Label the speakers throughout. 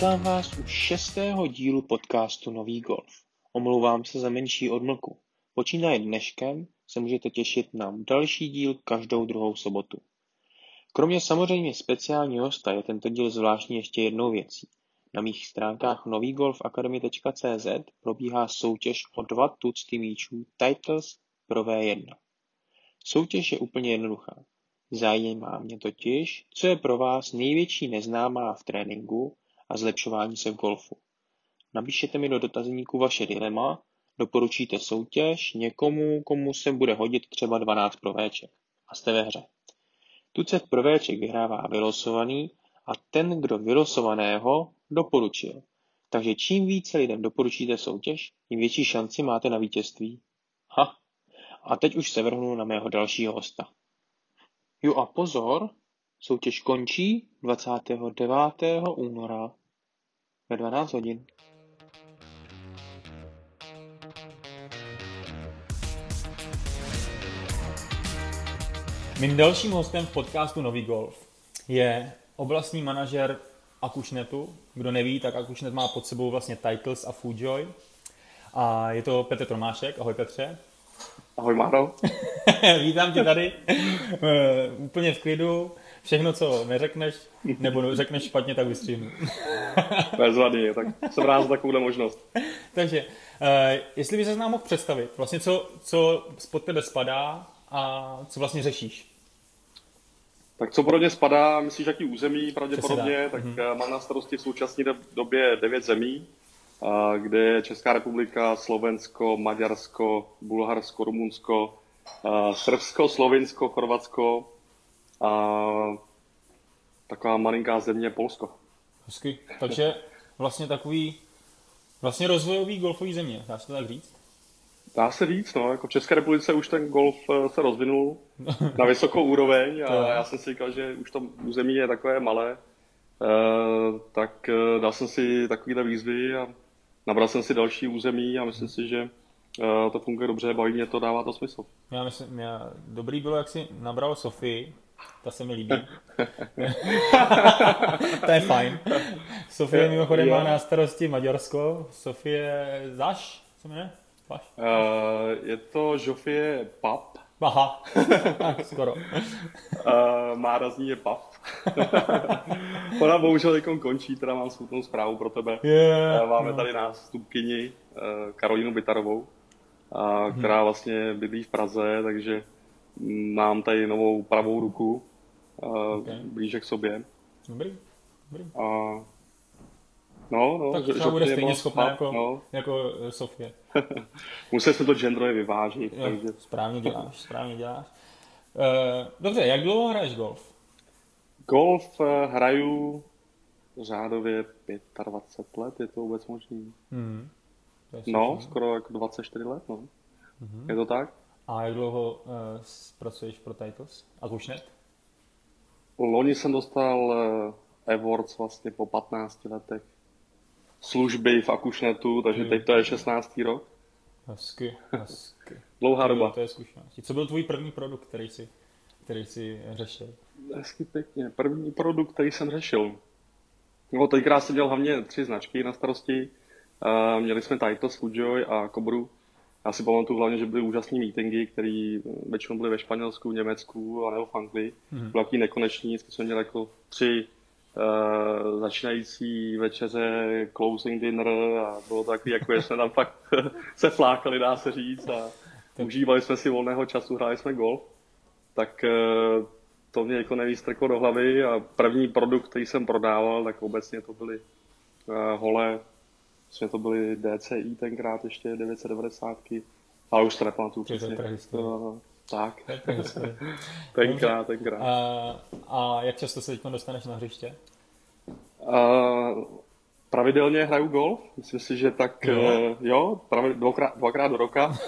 Speaker 1: Vítám vás u šestého dílu podcastu Nový Golf. Omlouvám se za menší odmlku. Počínaje dneškem se můžete těšit na další díl každou druhou sobotu. Kromě samozřejmě speciálního hosta je tento díl zvláštní ještě jednou věcí. Na mých stránkách novýgolfacademy.cz probíhá soutěž o dva tucty míčů Titles pro V1. Soutěž je úplně jednoduchá. Zajímá mě totiž, co je pro vás největší neznámá v tréninku a zlepšování se v golfu. Napíšete mi do dotazníku vaše dilema, doporučíte soutěž někomu, komu se bude hodit třeba 12 provéček a jste ve hře. Tucet provéček vyhrává vylosovaný a ten, kdo vylosovaného doporučil. Takže čím více lidem doporučíte soutěž, tím větší šanci máte na vítězství. Ha, a teď už se vrhnu na mého dalšího hosta. Jo a pozor, soutěž končí 29. února ve 12 hodin.
Speaker 2: Mým dalším hostem v podcastu Nový Golf je oblastní manažer Akušnetu. Kdo neví, tak Akušnet má pod sebou vlastně Titles a Foodjoy. A je to Petr Tomášek. Ahoj Petře.
Speaker 3: Ahoj Máro.
Speaker 2: Vítám tě tady. Eh, úplně v klidu. Všechno, co neřekneš, nebo řekneš špatně, tak vystřihnu.
Speaker 3: Bezvadně, tak jsem rád za takovou možnost.
Speaker 2: Takže, uh, jestli by se nám mohl představit, vlastně co, co pod tebe spadá a co vlastně řešíš?
Speaker 3: Tak co pro mě spadá, myslíš, jaký území pravděpodobně, tak mm-hmm. mám na starosti v současné době devět zemí, kde je Česká republika, Slovensko, Maďarsko, Bulharsko, Rumunsko, Srbsko, Slovinsko, Chorvatsko a taková malinká země Polsko.
Speaker 2: Hezky. Takže vlastně takový vlastně rozvojový golfový země, dá se to tak říct?
Speaker 3: Dá se říct, no, jako v České republice už ten golf eh, se rozvinul na vysokou úroveň a já jsem si říkal, že už to území je takové malé, eh, tak eh, dal jsem si takovýhle výzvy a nabral jsem si další území a myslím si, že to funguje dobře, baví mě to, dává to smysl.
Speaker 2: Já myslím, já, dobrý bylo, jak si nabral Sofii, ta se mi líbí. to je fajn. Sofie mimochodem má na starosti Maďarsko. Sofie Zaš, co jmenuje?
Speaker 3: Uh, je to Žofie Pap.
Speaker 2: Aha, skoro. uh,
Speaker 3: Mára z ní je Pap. Ona bohužel teď končí, teda mám smutnou zprávu pro tebe.
Speaker 2: Yeah,
Speaker 3: máme no. tady nástupkyni Karolínu Bitarovou, která hmm. vlastně bydlí v Praze, takže mám tady novou pravou ruku uh, okay. blíže k sobě.
Speaker 2: Dobrý, dobrý.
Speaker 3: Uh, No, no,
Speaker 2: tak třeba bude stejně schopná jako, no. jako eh, Sofie.
Speaker 3: Musel se to genderově vyvážit.
Speaker 2: Jo, takže... Správně děláš, správně děláš. Uh, dobře, jak dlouho hraješ golf?
Speaker 3: Golf uh, hraju řádově 25 let, je to vůbec možný. Mm. No, skoro jako 24 let, no. Mm-hmm. Je to tak?
Speaker 2: A jak dlouho uh, pracuješ pro Titles? A už net?
Speaker 3: Loni jsem dostal uh, awards vlastně po 15 letech služby v Akušnetu, takže teď to je 16. rok.
Speaker 2: Hezky, hezky.
Speaker 3: Dlouhá doba.
Speaker 2: To je zkušenost. Co byl tvůj první produkt, který jsi, který jsi řešil?
Speaker 3: Hezky pěkně. První produkt, který jsem řešil. No, tenkrát jsem dělal hlavně tři značky na starosti. Uh, měli jsme Titus, Fujoy a Kobru. Já si pamatuju hlavně, že byly úžasné meetingy, které většinou byly ve Španělsku, Německu a nebo v Anglii. Mm-hmm. Byly nekoneční, vždycky jsme měli jako tři uh, začínající večeře, closing dinner a bylo to takový, jako jsme tam fakt se flákali, dá se říct a užívali jsme si volného času, hráli jsme golf. Tak uh, to mě jako nejvíc trklo do hlavy a první produkt, který jsem prodával, tak obecně to byly uh, hole, vlastně to byly DCI tenkrát ještě 990, ale už to nepamatuju přesně. Tak. tenkrát, tenkrát.
Speaker 2: A, a jak často se teď dostaneš na hřiště?
Speaker 3: Uh, pravidelně hraju golf. Myslím si, že tak, jo, uh, jo pravi, dvakrát, dvakrát do roka.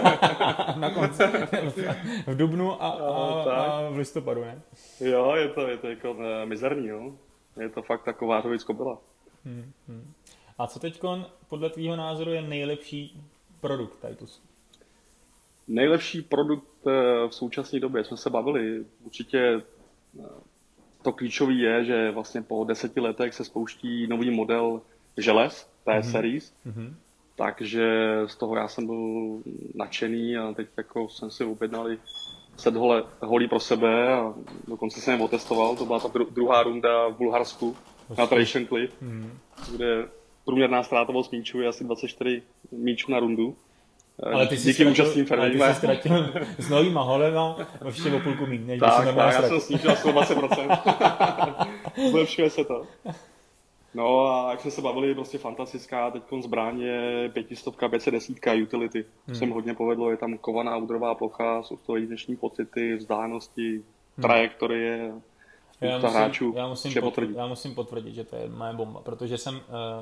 Speaker 2: na konci. v dubnu a, a, a v listopadu, ne?
Speaker 3: Jo, je to, je to jako uh, mizerný, jo. Je to fakt taková hrovičko byla. Hmm,
Speaker 2: hmm. A co teď podle tvýho názoru je nejlepší produkt Titus?
Speaker 3: Nejlepší produkt eh, v současné době jsme se bavili. Určitě eh, to klíčové je, že vlastně po deseti letech se spouští nový model želez, P mm-hmm. Series, mm-hmm. takže z toho já jsem byl nadšený a teď jako jsem si objednal set hole, holí pro sebe a dokonce jsem je otestoval, to byla ta druhá runda v Bulharsku na Tradition Cliff, mm-hmm. kde průměrná ztrátovost míčů je asi 24 míčů na rundu.
Speaker 2: Ale ty jsi Díky ztratil, ale ty jsi ztratil s novýma holema ještě o půlku míň, než
Speaker 3: tak, tak, já jsem snížil asi 20%. Zlepšuje se to. No a jak jsme se bavili, prostě fantastická, teď zbraň je pětistovka, 510 utility. Hmm. Se mi hodně povedlo, je tam kovaná údrová plocha, jsou to jedinečné pocity, vzdálenosti, hmm. trajektorie,
Speaker 2: já musím, hráčů já musím, potvrdit, já musím potvrdit, že to je moje bomba, protože jsem uh,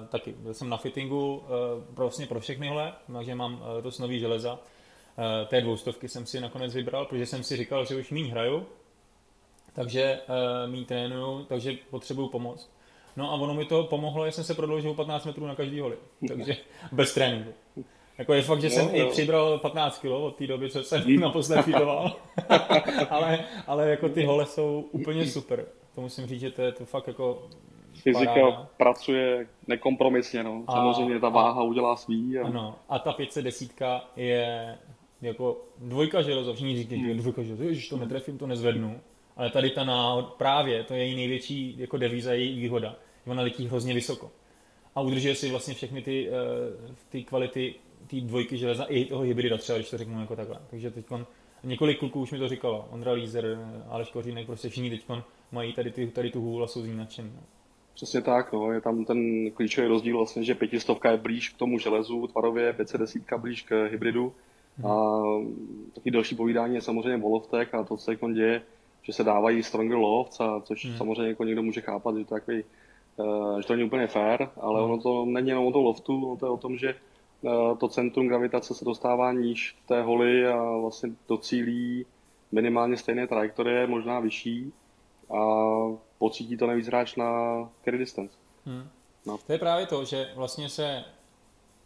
Speaker 2: taky, byl jsem na fittingu uh, vlastně pro všechny hle, takže mám uh, dost nový železa. Uh, té dvoustovky jsem si nakonec vybral, protože jsem si říkal, že už míň hraju, takže uh, míň trénuju, takže potřebuju pomoc. No a ono mi to pomohlo, že jsem se prodloužil 15 metrů na každý holi, takže bez tréninku. Jako je fakt, že jsem no, i přibral 15 kg od té doby, co jsem naposled fitoval. ale, ale jako ty hole jsou úplně super. To musím říct, že to je to fakt jako
Speaker 3: Fyzika paráda. pracuje nekompromisně, no. Samozřejmě a, ta váha a, udělá svý.
Speaker 2: A... Ano. A ta 510 je jako dvojka železo. Všichni říkají, hmm. dvojka železo, ježiš, to netrefím, to nezvednu. Ale tady ta náhod, právě, to je její největší jako devíza, její výhoda. Ona letí hrozně vysoko. A udržuje si vlastně všechny ty, uh, ty kvality té dvojky železa i toho hybrida třeba, když to řeknu jako takhle. Takže teď několik kluků už mi to říkalo. Ondra Lízer, Aleš Kořínek, prostě všichni teď mají tady, ty, tady tu hůl a jsou z ní nadšení. No.
Speaker 3: Přesně tak, no. je tam ten klíčový rozdíl vlastně, že pětistovka je blíž k tomu železu tvarově, 510 blíž k hybridu. Hmm. A taky další povídání je samozřejmě volovtek a to, co se děje, že se dávají stronger lofts, a což hmm. samozřejmě jako někdo může chápat, že to, je takový, uh, že to není úplně fair, ale hmm. ono to není jenom o tom loftu, ono to je o tom, že Eh, to centrum gravitace se dostává níž v té holi a vlastně docílí minimálně stejné trajektorie, možná vyšší a pocítí to nejvíc hráč na carry distance. Hmm.
Speaker 2: No. To je právě to, že vlastně se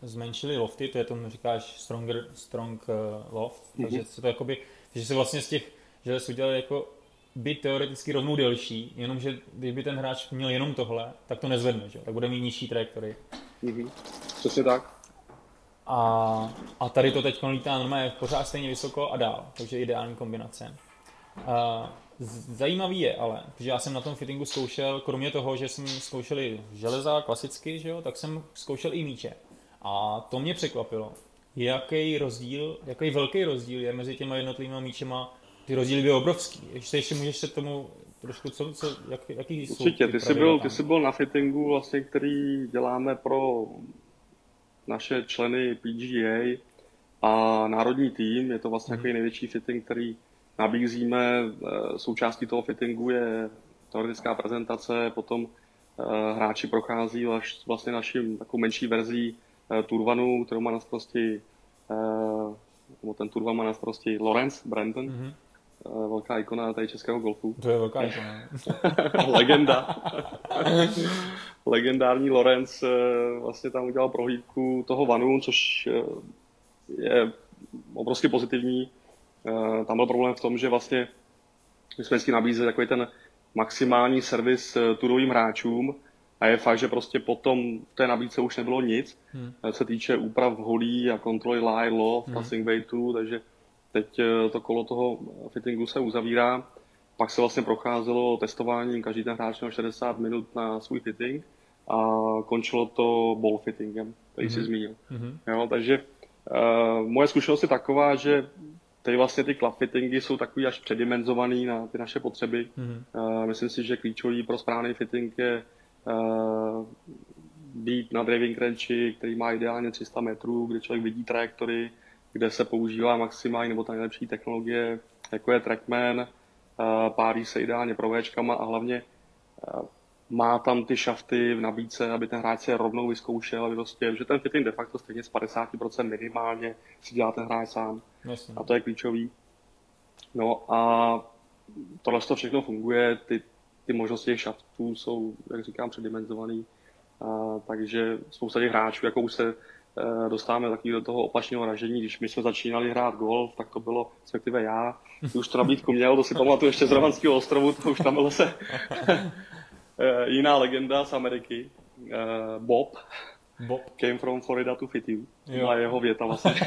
Speaker 2: zmenšily lofty, to je tomu říkáš stronger, strong uh, loft, mm-hmm. takže se to jakoby, že se vlastně z těch želez udělali jako by teoreticky rovnou delší, jenomže kdyby ten hráč měl jenom tohle, tak to nezvedne, že? tak bude mít nižší trajektorii.
Speaker 3: Mm-hmm. Přesně tak.
Speaker 2: A, a tady to teď lítá normálně pořád stejně vysoko a dál, takže ideální kombinace. A, zajímavý je ale, že já jsem na tom fittingu zkoušel, kromě toho, že jsem zkoušel i železa klasicky, že jo, tak jsem zkoušel i míče. A to mě překvapilo, jaký rozdíl, jaký velký rozdíl je mezi těma jednotlivými míčema. Ty rozdíly byly obrovský. Ještě, ještě můžeš se tomu trošku, co, co jak, jaký
Speaker 3: jsou Určitě, ty jsi, byl, ty jsi byl na fittingu, vlastně, který děláme pro naše členy PGA a národní tým. Je to vlastně mm. takový největší fitting, který nabízíme. Eh, součástí toho fittingu je teoretická prezentace, potom eh, hráči prochází vlastně naším takovou menší verzí eh, Turvanu, kterou má na starosti nebo ten Turvan má na starosti Lorenz Brandon, mm-hmm. velká ikona tady českého golfu.
Speaker 2: To je velká ikona.
Speaker 3: Legenda. legendární Lorenz eh, vlastně tam udělal prohlídku toho vanu, což eh, je obrovsky pozitivní. Eh, tam byl problém v tom, že vlastně my jsme vždycky nabízeli takový ten maximální servis turovým hráčům a je fakt, že prostě potom v té nabídce už nebylo nic, hmm. se týče úprav holí a kontroly lie, loft, hmm. passing weightu, takže teď to kolo toho fittingu se uzavírá. Pak se vlastně procházelo testováním, každý ten hráč měl 60 minut na svůj fitting a končilo to ball fittingem, který mm-hmm. jsi mhm. zmínil. Mm-hmm. Jo, takže uh, moje zkušenost je taková, že tady vlastně ty club fittingy jsou takový až předimenzovaný na ty naše potřeby. Mm-hmm. Uh, myslím si, že klíčový pro správný fitting je uh, být na driving range, který má ideálně 300 metrů, kde člověk vidí trajektory, kde se používá maximální nebo ta nejlepší technologie, jako je Trackman, uh, párí se ideálně pro a hlavně uh, má tam ty šafty v nabídce, aby ten hráč se rovnou vyzkoušel, aby prostě, že ten fitting de facto stejně z 50% minimálně si dělá ten hráč sám. Jasně. A to je klíčový. No a tohle to všechno funguje, ty, ty možnosti těch šaftů jsou, jak říkám, předimenzovaný. A, takže spousta těch hráčů, jako už se eh, dostáváme taky do toho opačného ražení. Když my jsme začínali hrát golf, tak to bylo, respektive já, už to nabídku měl, to si pamatuju ještě z Romanského ostrovu, to už tam bylo se jiná legenda z Ameriky, Bob, Bob. Came from Florida to fit you. Jo. A jeho věta vlastně.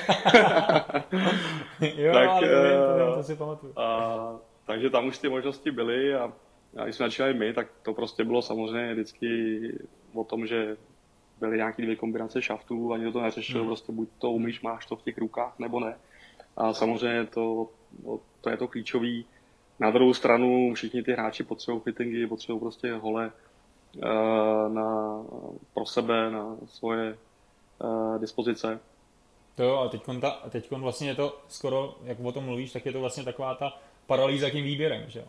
Speaker 2: jo, tak, ale to, vím, to, to si pamatuju.
Speaker 3: A, takže tam už ty možnosti byly a, a když jsme začínali my, tak to prostě bylo samozřejmě vždycky o tom, že byly nějaké dvě kombinace šaftů a nikdo to neřešil, hmm. prostě buď to umíš, máš to v těch rukách, nebo ne. A samozřejmě to, to je to klíčový. Na druhou stranu všichni ty hráči potřebují fittingy, potřebují prostě hole eh, na, pro sebe, na svoje uh, dispozice.
Speaker 2: To jo, a teď teď vlastně je to skoro, jak o tom mluvíš, tak je to vlastně taková ta paralýza tím výběrem, že jo?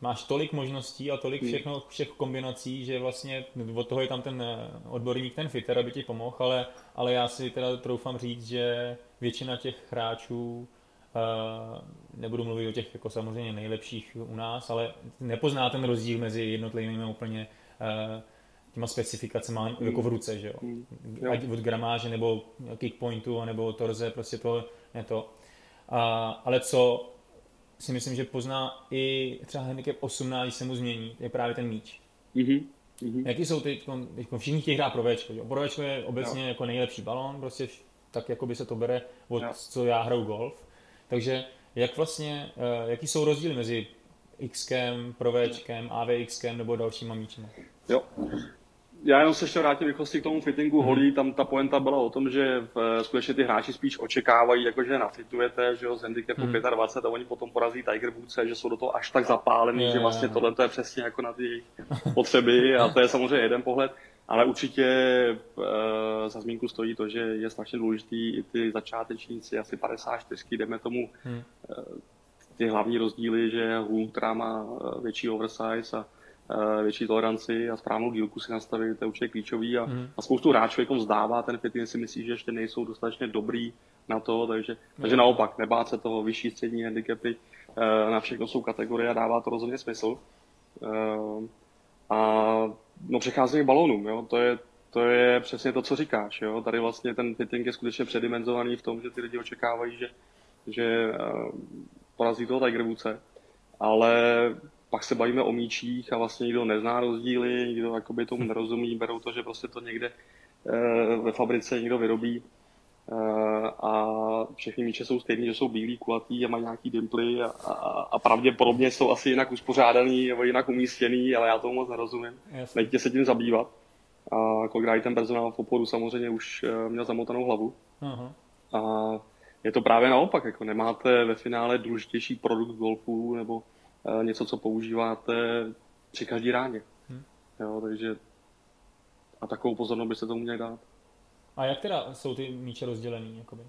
Speaker 2: Máš tolik možností a tolik hmm. všechno, všech kombinací, že vlastně od toho je tam ten eh, odborník, ten fitter, aby ti pomohl, ale, ale já si teda troufám říct, že většina těch hráčů, nebudu mluvit o těch jako samozřejmě nejlepších u nás, ale nepozná ten rozdíl mezi jednotlivými úplně uh, těma specifikacemi mm. jako v ruce, že jo? Mm. Ať od gramáže, nebo kickpointu, nebo torze, prostě to je to. A, ale co si myslím, že pozná i třeba handicap 18, když se mu změní, je právě ten míč. Mm-hmm. Mm-hmm. Jaký jsou ty, teď všichni chtějí hrát pro Včko, jo? Pro Včko je obecně jo. jako nejlepší balón, prostě tak jako by se to bere od jo. co já hraju golf. Takže jak vlastně, uh, jaký jsou rozdíly mezi Xkem, Pro Včkem, AVXkem nebo dalšíma míčemi?
Speaker 3: Jo, já jenom se ještě vrátím rychlosti k tomu fittingu holí. Mhm. Tam ta poenta byla o tom, že v, skutečně ty hráči spíš očekávají, jakože nafitujete, že jo, z handicapu hmm. 25 a oni potom porazí Tiger Woods, že jsou do toho až tak zapálení, je, že vlastně tohle je přesně jako na ty potřeby a to je samozřejmě jeden pohled. Ale určitě e, za zmínku stojí to, že je strašně důležitý i ty začátečníci, asi 54, jdeme tomu, hmm. e, ty hlavní rozdíly, že Hulk, která má eh, větší oversize a Eh, větší toleranci a správnou dílku si nastavit, to je určitě klíčový a, mm. a spoustu hráčů jako vzdává ten fitness si myslí, že ještě nejsou dostatečně dobrý na to, takže, mm. takže naopak, nebát se toho vyšší střední handicapy, eh, na všechno jsou kategorie a dává to rozhodně smysl. Eh, a no přecházení balónům, jo, to je, to je přesně to, co říkáš. Jo? Tady vlastně ten fitting je skutečně předimenzovaný v tom, že ty lidi očekávají, že, že porazí toho Tiger Woodse, ale pak se bavíme o míčích a vlastně nikdo nezná rozdíly, nikdo jakoby tomu nerozumí, berou to, že prostě to někde eh, ve fabrice někdo vyrobí eh, a všechny míče jsou stejné, že jsou bílí, kulatý a mají nějaký dimply a, a, a pravděpodobně jsou asi jinak uspořádaný nebo jinak umístěný, ale já tomu moc nerozumím. Nejďte se tím zabývat. A kolikrát ten personál v oporu samozřejmě už eh, měl zamotanou hlavu. Uh-huh. A je to právě naopak, jako nemáte ve finále důležitější produkt golfu nebo Eh, něco, co používáte při každý ráně. Hmm. Jo, takže a takovou pozornost byste tomu měli dát.
Speaker 2: A jak teda jsou ty míče rozdělený? Jakoby?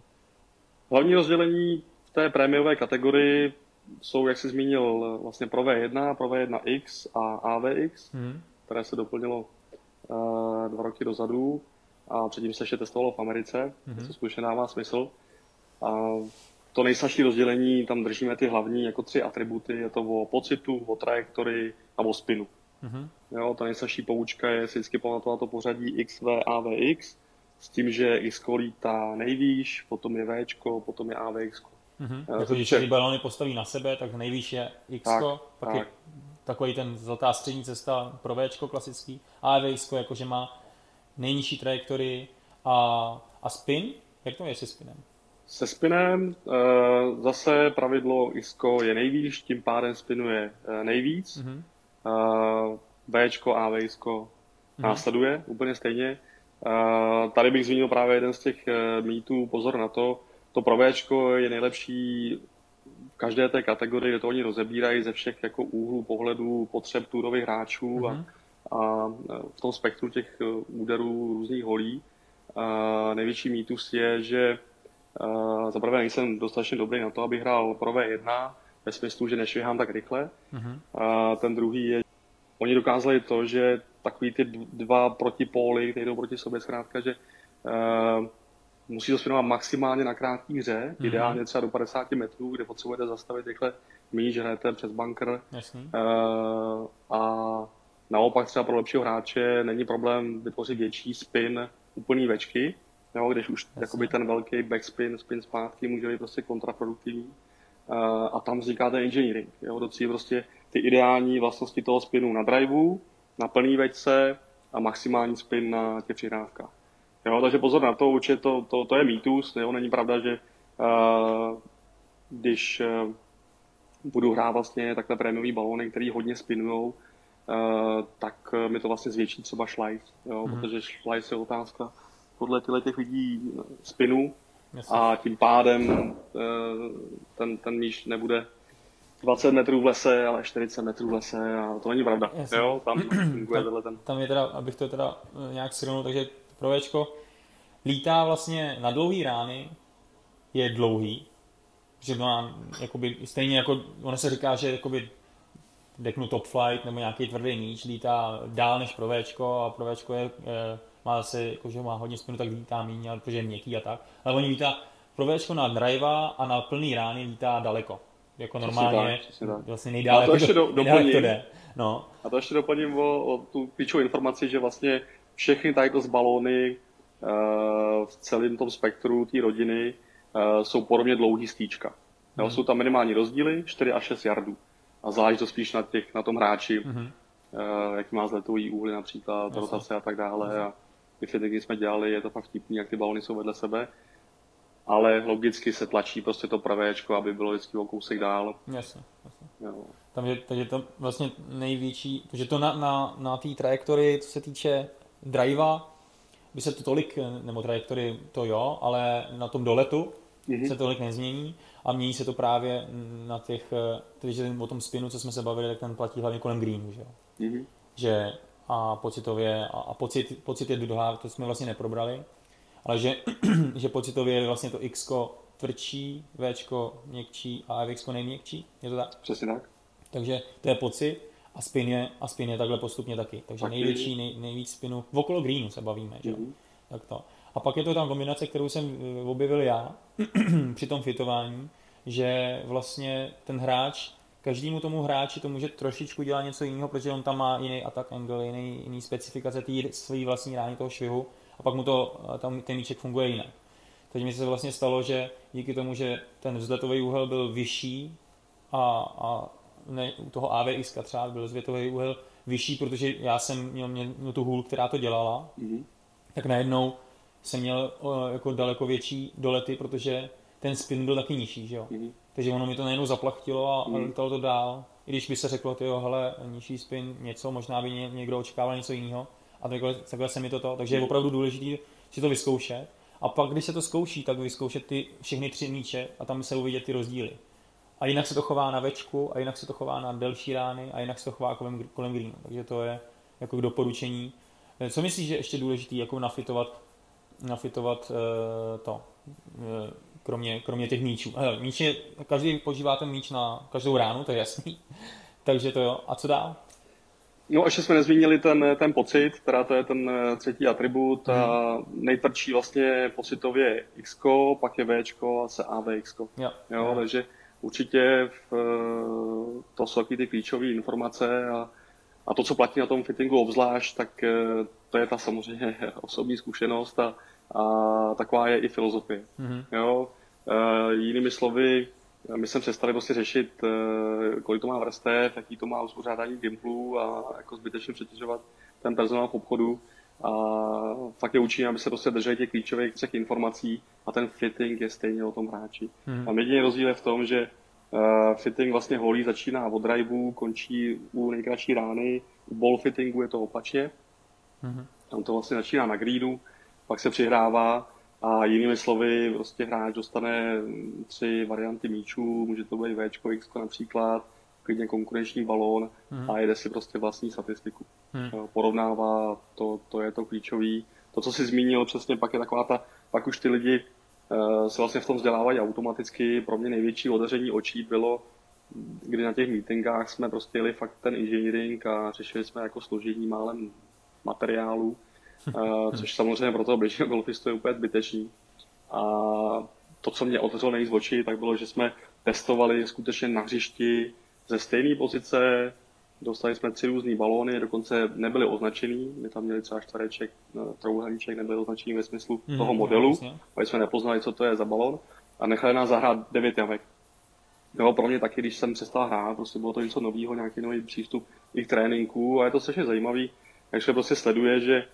Speaker 3: Hlavní rozdělení v té prémiové kategorii jsou, jak jsi zmínil, vlastně Pro V1, Pro V1X a AVX, hmm. které se doplnilo uh, dva roky dozadu a předtím se ještě testovalo v Americe, hmm. co skutečně dává smysl. A to nejsnažší rozdělení, tam držíme ty hlavní jako tři atributy, je to o pocitu, o trajektorii a o spinu. Mm-hmm. Jo, ta nejsnažší poučka je si vždycky pamatovat to pořadí X, V, A, V, X, s tím, že X lítá nejvýš, potom je V, potom je A, V, X.
Speaker 2: Mm-hmm. Jako, když ty balony postaví na sebe, tak nejvýš je X, tak, pak tak. je takový ten zlatá střední cesta pro V klasický, A, V, X, jakože má nejnižší trajektorii a, a spin, jak to je se spinem?
Speaker 3: Se spinem eh, zase pravidlo ISKO je nejvýš, tím pádem spinuje eh, nejvíc. Mm-hmm. Bčko a Včko mm-hmm. následuje úplně stejně. Tady bych zmínil právě jeden z těch mýtů, pozor na to, to pro Včko je nejlepší v každé té kategorii, kde to oni rozebírají ze všech jako úhlů pohledu potřeb turových hráčů mm-hmm. a, a v tom spektru těch úderů různých holí. A největší mýtus je, že za prvé nejsem dostatečně dobrý na to, abych hrál pro V1, ve smyslu, že nešvihám tak rychle. Uh-huh. Uh, ten druhý je, oni dokázali to, že takový ty dva protipóly, které jdou proti sobě, zkrátka, že uh, musí to spinovat maximálně na krátké hře, uh-huh. ideálně třeba do 50 metrů, kde potřebujete zastavit rychle míč, hrajete přes bunker. Uh, a naopak třeba pro lepšího hráče není problém vytvořit větší spin úplný večky, Jo, když už jakoby ten velký backspin, spin zpátky může být prostě kontraproduktivní. Uh, a tam vzniká ten engineering. Jo, do prostě ty ideální vlastnosti toho spinu na driveu, na plný vejce a maximální spin na těch přihrávkách. Jo, takže pozor na to, určitě to, to, to je mýtus, jo, není pravda, že uh, když uh, budu hrát vlastně takhle prémiový balóny, který hodně spinujou, uh, tak mi to vlastně zvětší třeba slice, jo, mm-hmm. protože slice je otázka podle těch lidí spinu a tím pádem ten, ten míš nebude 20 metrů v lese, ale 40 metrů v lese a to není pravda. Jasně. Jo, tam funguje
Speaker 2: tam,
Speaker 3: ten.
Speaker 2: Tam je teda, abych to teda nějak shrnul, takže provečko lítá vlastně na dlouhý rány, je dlouhý, že má jakoby, stejně jako, ono se říká, že jakoby deknu top flight nebo nějaký tvrdý míč, lítá dál než provečko a provečko je, je má zase, jakože má hodně spinu, tak lítá méně, protože je měkký a tak. Ale oni lítá provečko na drive a na plný rány lítá daleko. Jako normálně, tak. vlastně nejdále,
Speaker 3: a to ještě do, doplním,
Speaker 2: to jde. No.
Speaker 3: A to ještě doplním o, o tu klíčovou informaci, že vlastně všechny z balóny uh, v celém tom spektru té rodiny uh, jsou podobně dlouhý stýčka. Hmm. Jsou tam minimální rozdíly 4 až 6 jardů. A záleží to spíš na, těch, na tom hráči, hmm. uh, jak má zletový úhly například, rotace a tak dále. A ty fitigy jsme dělali, je to fakt vtipný, jak ty balony jsou vedle sebe ale logicky se tlačí prostě to pravéčko, aby bylo vždycky o kousek dál.
Speaker 2: Jasně, jasně. Jo. Tam je, takže to vlastně největší, protože to na, na, na té trajektorii, co se týče drivea, by se to tolik, nebo trajektory to jo, ale na tom doletu mm-hmm. se tolik nezmění a mění se to právě na těch, takže o tom spinu, co jsme se bavili, tak ten platí hlavně kolem greenu, že jo. Mm-hmm. Že a pocitově, a, a pocit, pocit je druhá, to jsme vlastně neprobrali, ale že, že pocitově je vlastně to X tvrdší, V měkčí a F nejměkčí, je to tak?
Speaker 3: Přesně tak.
Speaker 2: Takže to je pocit a spin je, a spin je takhle postupně taky. Takže taky. největší, nej, nejvíc spinu, v okolo greenu se bavíme, že? Mm-hmm. Tak to. A pak je to tam kombinace, kterou jsem eh, objevil já při tom fitování, že vlastně ten hráč, každému tomu hráči to může trošičku dělat něco jiného, protože on tam má jiný attack angle, jiný, jiný specifikace té své vlastní rány toho švihu a pak mu to, tam ten míček funguje jinak. Teď mi se vlastně stalo, že díky tomu, že ten vzletový úhel byl vyšší a, a ne, u toho AVX třeba byl vzletový úhel vyšší, protože já jsem měl, měl, měl tu hůl, která to dělala, mm-hmm. tak najednou jsem měl o, jako daleko větší dolety, protože ten spin byl taky nižší, že jo. Mm-hmm. Takže ono mi to najednou zaplachtilo a, mm-hmm. a mhm. lítalo to dál. I když by se řeklo, ty jo, hele, nižší spin, něco, možná by někdo očekával něco jiného, a takhle, takhle se mi to to, takže je opravdu důležité si to vyzkoušet. A pak, když se to zkouší, tak vyzkoušet ty všechny tři míče a tam se uvidět ty rozdíly. A jinak se to chová na večku, a jinak se to chová na delší rány, a jinak se to chová kolem, kolem greenu. Takže to je jako k doporučení. Eh, co myslíš, že ještě důležité jako nafitovat, nafitovat uh, to, uh, kromě, kromě těch míčů? Hele, míče, každý používá ten míč na každou ránu, to je jasný. Takže to jo. A co dál?
Speaker 3: No, ještě jsme nezmínili ten, ten pocit, teda to je ten eh, třetí atribut hmm. a nejtvrdší vlastně pocitově X, pak je V a se AVX. Jo. jo, takže určitě v, eh, to jsou taky ty klíčové informace a, a to, co platí na tom fittingu obzvlášť, tak eh, to je ta samozřejmě osobní zkušenost a, a taková je i filozofie. Hmm. Jo, jinými slovy, my jsme přestali prostě řešit, eh, kolik to má vrstev, jaký to má uspořádání gimplů a jako zbytečně přetěžovat ten personál v obchodu. A fakt je učíme, aby se prostě drželi těch klíčových třech informací a ten fitting je stejně o tom hráči. Hmm. A jediný rozdíl je v tom, že uh, fitting vlastně holí začíná od driveu, končí u nejkratší rány, u ball fittingu je to opačně. Hmm. Tam to vlastně začíná na greenu, pak se přihrává a jinými slovy, prostě hráč dostane tři varianty míčů, může to být V, X například, klidně konkurenční balón hmm. a jede si prostě vlastní statistiku. Hmm. Porovnává, to, to je to klíčový. To, co jsi zmínil přesně, pak je taková ta, pak už ty lidi uh, se vlastně v tom vzdělávají automaticky. Pro mě největší odeření očí bylo, kdy na těch meetingách jsme prostě jeli fakt ten engineering a řešili jsme jako složení málem materiálu což samozřejmě pro toho běžného golfistu je úplně zbytečný. A to, co mě otevřelo nejvíc oči, tak bylo, že jsme testovali skutečně na hřišti ze stejné pozice Dostali jsme tři různé balóny, dokonce nebyly označený. My tam měli třeba čtvereček, no, trouhelníček, nebyly označený ve smyslu mm, toho modelu, ale jsme nepoznali, co to je za balón a nechali nás zahrát devět jamek. Jo, pro mě taky, když jsem přestal hrát, prostě bylo to něco nového, nějaký nový přístup i k tréninku a je to strašně zajímavý, jak se prostě sleduje, že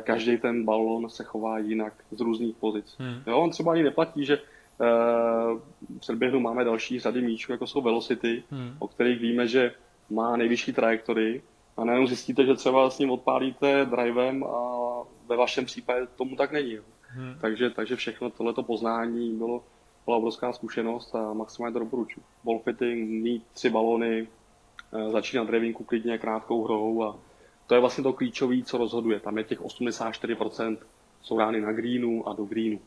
Speaker 3: každý ten balon se chová jinak z různých pozic. Hmm. Jo, on třeba ani neplatí, že uh, v předběhu máme další řady míčů, jako jsou Velocity, hmm. o kterých víme, že má nejvyšší trajektory a najednou zjistíte, že třeba s ním odpálíte drivem a ve vašem případě tomu tak není. Hmm. Takže, takže všechno tohleto poznání bylo, byla obrovská zkušenost a maximálně to doporučuji. Ball fitting, mít tři balony, eh, začínat drivingu klidně krátkou hrou a to je vlastně to klíčové, co rozhoduje. Tam je těch 84% jsou rány na greenu a do greenu.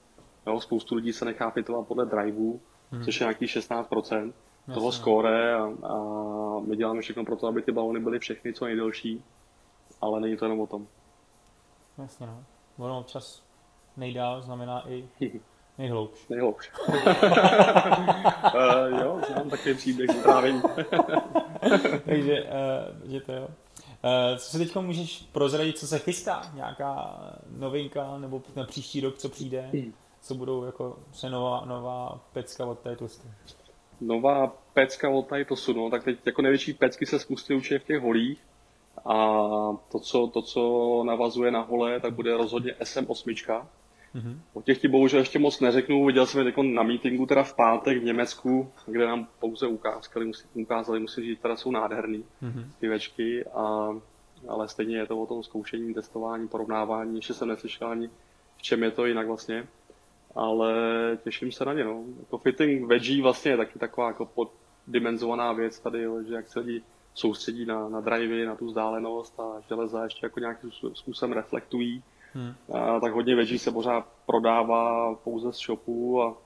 Speaker 3: Jo, spoustu lidí se nechá fitovat podle driveu, hmm. což je nějakých 16% toho skóre a, a my děláme všechno pro to, aby ty balony byly všechny co nejdelší, ale není to jenom o tom.
Speaker 2: Jasně, no. Ono občas nejdál znamená i nejhloubš.
Speaker 3: Nejhloubš. uh, jo, znám takový příběh z.
Speaker 2: Takže, uh, že to jo. Uh, co se teď můžeš prozradit, co se chystá? Nějaká novinka nebo na příští rok, co přijde? Hmm. Co budou jako se nová, nová pecka od této
Speaker 3: nová pecka od Taitosu, no, tak teď jako největší pecky se spustí určitě v těch holích a to co, to, co navazuje na hole, tak bude rozhodně SM8. Mm-hmm. O těch ti bohužel ještě moc neřeknu, viděl jsem je na meetingu teda v pátek v Německu, kde nám pouze ukázali, musí, ukázali musím říct, teda jsou nádherný mm-hmm. ty večky, a, ale stejně je to o tom zkoušení, testování, porovnávání, ještě jsem neslyšel ani v čem je to jinak vlastně ale těším se na ně. No. Jako fitting veggie vlastně je taky taková jako poddimenzovaná věc tady, že jak se lidi soustředí na, na drivey, na tu vzdálenost a železa ještě jako nějakým způsobem reflektují, hmm. a, tak hodně veggie se pořád prodává pouze z shopu a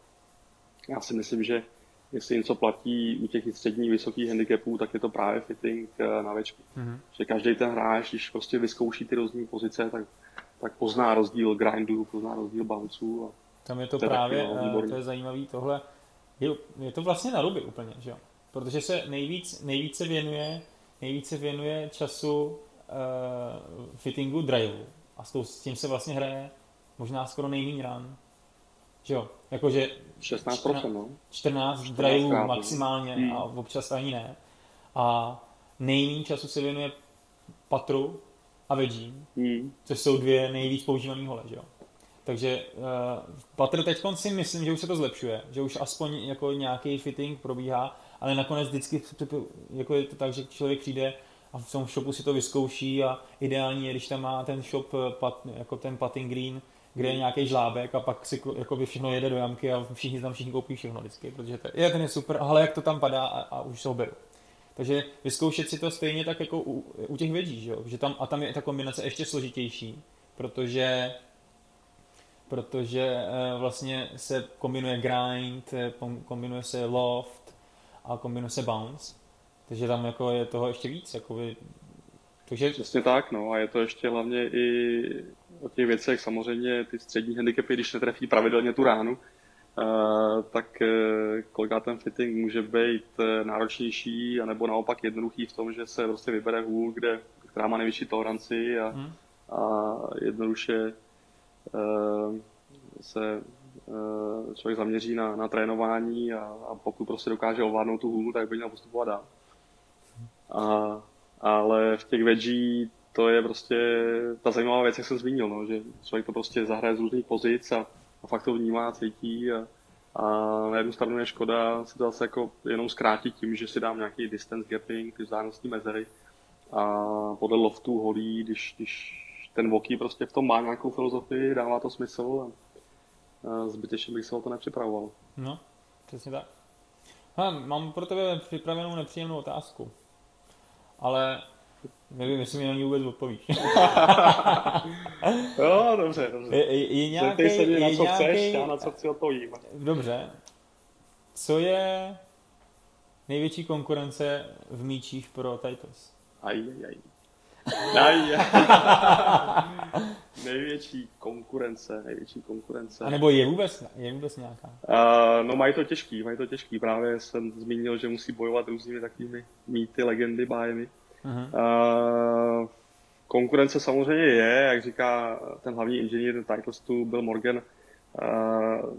Speaker 3: já si myslím, že jestli něco platí u těch středních vysokých handicapů, tak je to právě fitting eh, na večky. hmm Že každý ten hráč, když prostě vyzkouší ty různé pozice, tak, tak pozná rozdíl grindu, pozná rozdíl bounceů a
Speaker 2: tam je to, to právě, no, to je zajímavý tohle, je, je to vlastně na ruby úplně, že jo? Protože se nejvíc, nejvíce věnuje, nejvíce věnuje času uh, fittingu driveu a s, tou, s tím se vlastně hraje možná skoro nejméně rán. Že jo? Jakože
Speaker 3: 16%, no.
Speaker 2: 14 driveů maximálně hmm. a občas ani ne. A nejméně času se věnuje patru a veggie, hmm. což jsou dvě nejvíc používané hole, že jo? Takže uh, Patr teď si myslím, že už se to zlepšuje, že už aspoň jako nějaký fitting probíhá, ale nakonec vždycky jako je to tak, že člověk přijde a v tom shopu si to vyzkouší a ideální je, když tam má ten shop eh, pat, jako ten putting green, kde je nějaký žlábek a pak si jako by všechno jede do jamky a všichni tam všichni koupí všechno vždycky, protože to je, ten je super, ale jak to tam padá a, a už se ho beru. Takže vyzkoušet si to stejně tak jako u, u těch vědí, že, jo? že tam, a tam je ta kombinace ještě složitější, protože protože eh, vlastně se kombinuje grind, eh, kombinuje se loft a kombinuje se bounce. Takže tam jako je toho ještě víc. Jakoby,
Speaker 3: takže... Přesně tak, no a je to ještě hlavně i o těch věcech, samozřejmě ty střední handicapy, když netrefí pravidelně tu ránu, Uh, tak uh, kolikrát ten fitting může být uh, náročnější, anebo naopak jednoduchý v tom, že se prostě vybere hůl, kde, která má nejvyšší toleranci a, hmm. a jednoduše Eh, se eh, člověk zaměří na, na trénování a, a pokud prostě dokáže ovládnout tu hůlu, tak by měl postupovat dál. A, ale v těch veggie to je prostě ta zajímavá věc, jak jsem zmínil, no, že člověk to prostě zahraje z různých pozic a, a fakt to vnímá, cítí a, a na jednu stranu je škoda si to zase jako jenom zkrátit tím, že si dám nějaký distance gapping, ty vzdálnostní mezery a podle loftu holí, když, když ten Voky prostě v tom má nějakou filozofii, dává to smysl a zbytečně bych se o to nepřipravoval.
Speaker 2: No, přesně tak. Ha, mám pro tebe připravenou nepříjemnou otázku. Ale nevím, jestli mi na ní vůbec odpovíš.
Speaker 3: jo, dobře, dobře.
Speaker 2: Je, je, nějaký,
Speaker 3: se mě, na co nějaký... chceš, já na co chci odpovím.
Speaker 2: Dobře. Co je největší konkurence v míčích pro Titles?
Speaker 3: Aj, aj, aj. Aj, největší konkurence, největší konkurence.
Speaker 2: A nebo je vůbec, je vůbec nějaká?
Speaker 3: Uh, no mají to těžký, mají to těžký. Právě jsem zmínil, že musí bojovat různými takovými mýty, legendy, bájemi. Uh, konkurence samozřejmě je, jak říká ten hlavní inženýr Titlestu Bill Morgan, uh,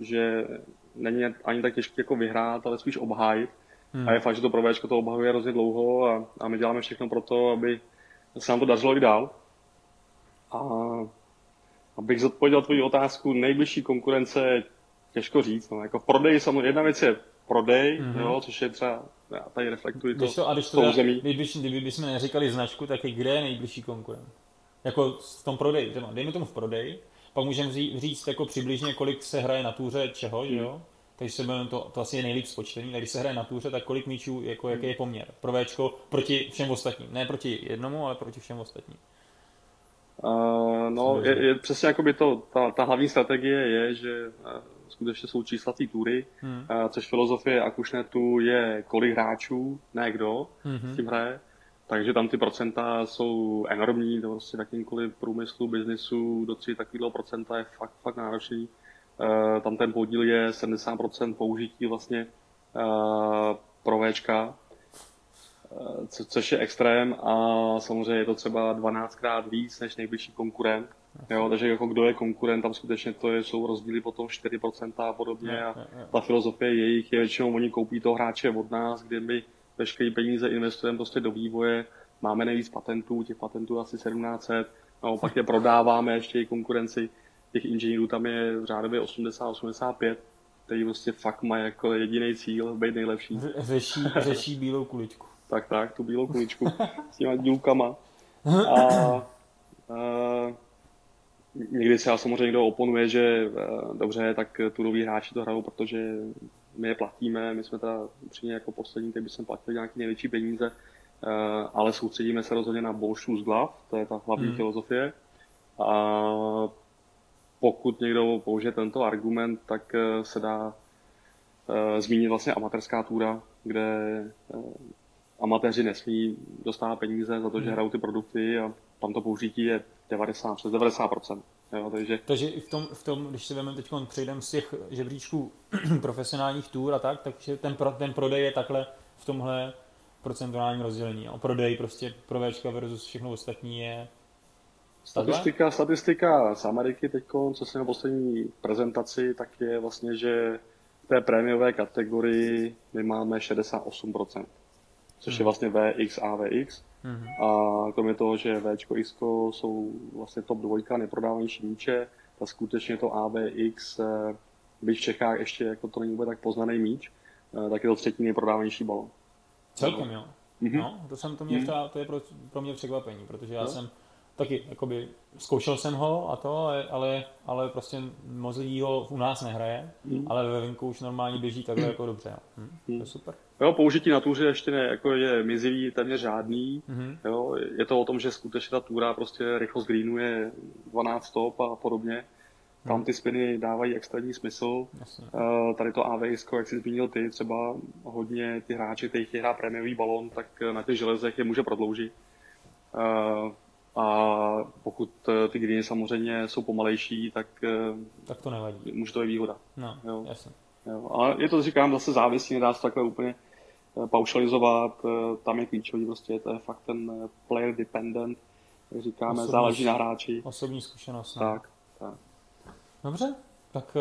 Speaker 3: že není ani tak těžké jako vyhrát, ale spíš obhájit. Hmm. A je fakt, že to pro to obhajuje hrozně dlouho a, a my děláme všechno pro to, aby se nám to dařilo i dál. A abych zodpověděl tvoji otázku, nejbližší konkurence těžko říct. No. Jako v prodeji samozřejmě jedna věc je prodej, mm-hmm. jo, což je třeba, já tady reflektuji to,
Speaker 2: to a když to zemí. Když, kdyby bychom neříkali značku, tak kde je nejbližší konkurent? Jako v tom prodeji, třeba, dejme tomu v prodeji, pak můžeme říct jako přibližně, kolik se hraje na túře čeho, že jo? Takže se to, to asi je nejlíp spočtený. když se hraje na túře, tak kolik míčů, jako jaký je poměr pro Včko proti všem ostatním. Ne proti jednomu, ale proti všem ostatním.
Speaker 3: Uh, no, je, je přesně jako by to, ta, ta hlavní strategie je, že uh, skutečně jsou číslatý tury, hmm. uh, což filozofie Akušnetu je kolik hráčů, ne kdo hmm. s tím hraje. Takže tam ty procenta jsou enormní, to prostě v jakýmkoliv průmyslu, biznisu do 3 takového procenta je fakt, fakt náročný. Uh, tam ten podíl je 70% použití vlastně uh, pro Včka, co, což je extrém a samozřejmě je to třeba 12krát víc než nejbližší konkurent. Jo, takže jako kdo je konkurent, tam skutečně to je, jsou rozdíly potom 4% a podobně a ta filozofie jejich je většinou, oni koupí toho hráče od nás, kde my veškeré peníze investujeme prostě do vývoje, máme nejvíc patentů, těch patentů asi 1700, pak je prodáváme ještě i konkurenci, těch inženýrů tam je v řádově 80-85, který prostě fakt má jako jediný cíl být nejlepší.
Speaker 2: Řeší, řeší bílou kuličku.
Speaker 3: Tak, tak, tu bílou kuličku s těma dílkama. A, a někdy se samozřejmě někdo oponuje, že dobře, tak turoví hráči to hrajou, protože my je platíme, my jsme teda upřímně jako poslední, který jsme platili nějaké největší peníze, ale soustředíme se rozhodně na bolšu z glav, to je ta hlavní hmm. filozofie. A pokud někdo použije tento argument, tak eh, se dá zmínit vlastně amatérská túra, kde amatéři nesmí dostávat peníze za to, že hmm. hrajou ty produkty a tam to použití je 90, přes 90%. Jo, takže...
Speaker 2: takže i v tom, v tom, když si vezmeme teď přejdeme z těch žebříčků profesionálních tour a tak, takže ten, pro, ten prodej je takhle v tomhle procentuálním rozdělení. O prodej prostě pro Včka versus všechno ostatní je
Speaker 3: Statistika, statistika z Ameriky teď, co jsem na poslední prezentaci, tak je vlastně, že v té prémiové kategorii my máme 68%, což je hmm. vlastně VX a VX. Mm-hmm. A kromě toho, že V X jsou vlastně top dvojka neprodávanější míče, tak skutečně to AVX, eh, byť v Čechách ještě jako to není tak poznaný míč, eh, tak je to třetí nejprodávanější balon.
Speaker 2: Celkem jo. Mm-hmm. No, to jsem to mě mm-hmm. to je pro, pro mě překvapení, protože já no. jsem taky, jakoby, zkoušel jsem ho a to, ale, ale prostě moc lidí ho u nás nehraje, mm. ale ve venku už normálně běží takhle jako dobře. Hm, mm. To je super.
Speaker 3: Jo, použití na túře ještě ne, jako je mizivý, téměř žádný. Mm-hmm. Jo, je to o tom, že skutečně ta túra prostě rychlost greenu 12 stop a podobně. Tam mhm. ty spiny dávají extrémní smysl. Jasně. Uh, tady to AVS, jak jsi zmínil ty, třeba hodně ty hráči, kteří chtějí hrát prémiový balon, tak na těch železech je může prodloužit. Uh, a pokud eh, ty greeny samozřejmě jsou pomalejší, tak,
Speaker 2: eh, tak to nevadí.
Speaker 3: Může to být výhoda.
Speaker 2: No, jo. jasně.
Speaker 3: Jo. Ale je to, říkám, zase závisí, nedá se takhle úplně eh, paušalizovat, tam je klíčový prostě, to je fakt ten player dependent, jak říkáme, osobní, záleží na hráči.
Speaker 2: Osobní zkušenost.
Speaker 3: No. Tak, tak.
Speaker 2: Dobře, tak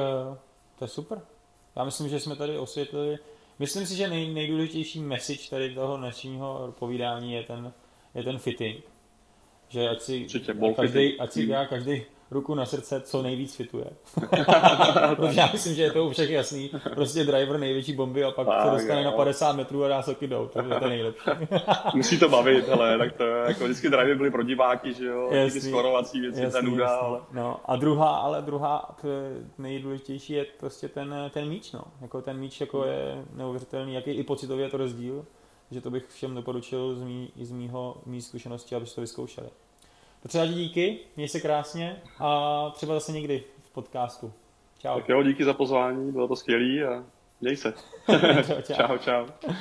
Speaker 2: to je super. Já myslím, že jsme tady osvětlili, myslím si, že nej, nejdůležitější message tady toho dnešního povídání je ten, je ten fitting že ať si, každý, ať si dělá každý ruku na srdce, co nejvíc fituje. Protože já myslím, že je to u všech jasný. Prostě driver největší bomby a pak tak, se dostane jo. na 50 metrů a dá soky do to je to nejlepší.
Speaker 3: Musí to bavit, hele, tak to je, jako vždycky driver byly pro diváky, že jo, jasný, ty skorovací věci, jasný, ten nuda, ale...
Speaker 2: No a druhá, ale druhá nejdůležitější je prostě ten, ten míč, no. Jako ten míč jako je neuvěřitelný, jaký i pocitově je to rozdíl že to bych všem doporučil z, mý, i z mýho, mý zkušenosti, aby to vyzkoušeli. Petře, díky, měj se krásně a třeba zase někdy v podcastu. Čau.
Speaker 3: Tak jo, díky za pozvání, bylo to skvělé a měj se. čau, čau. čau.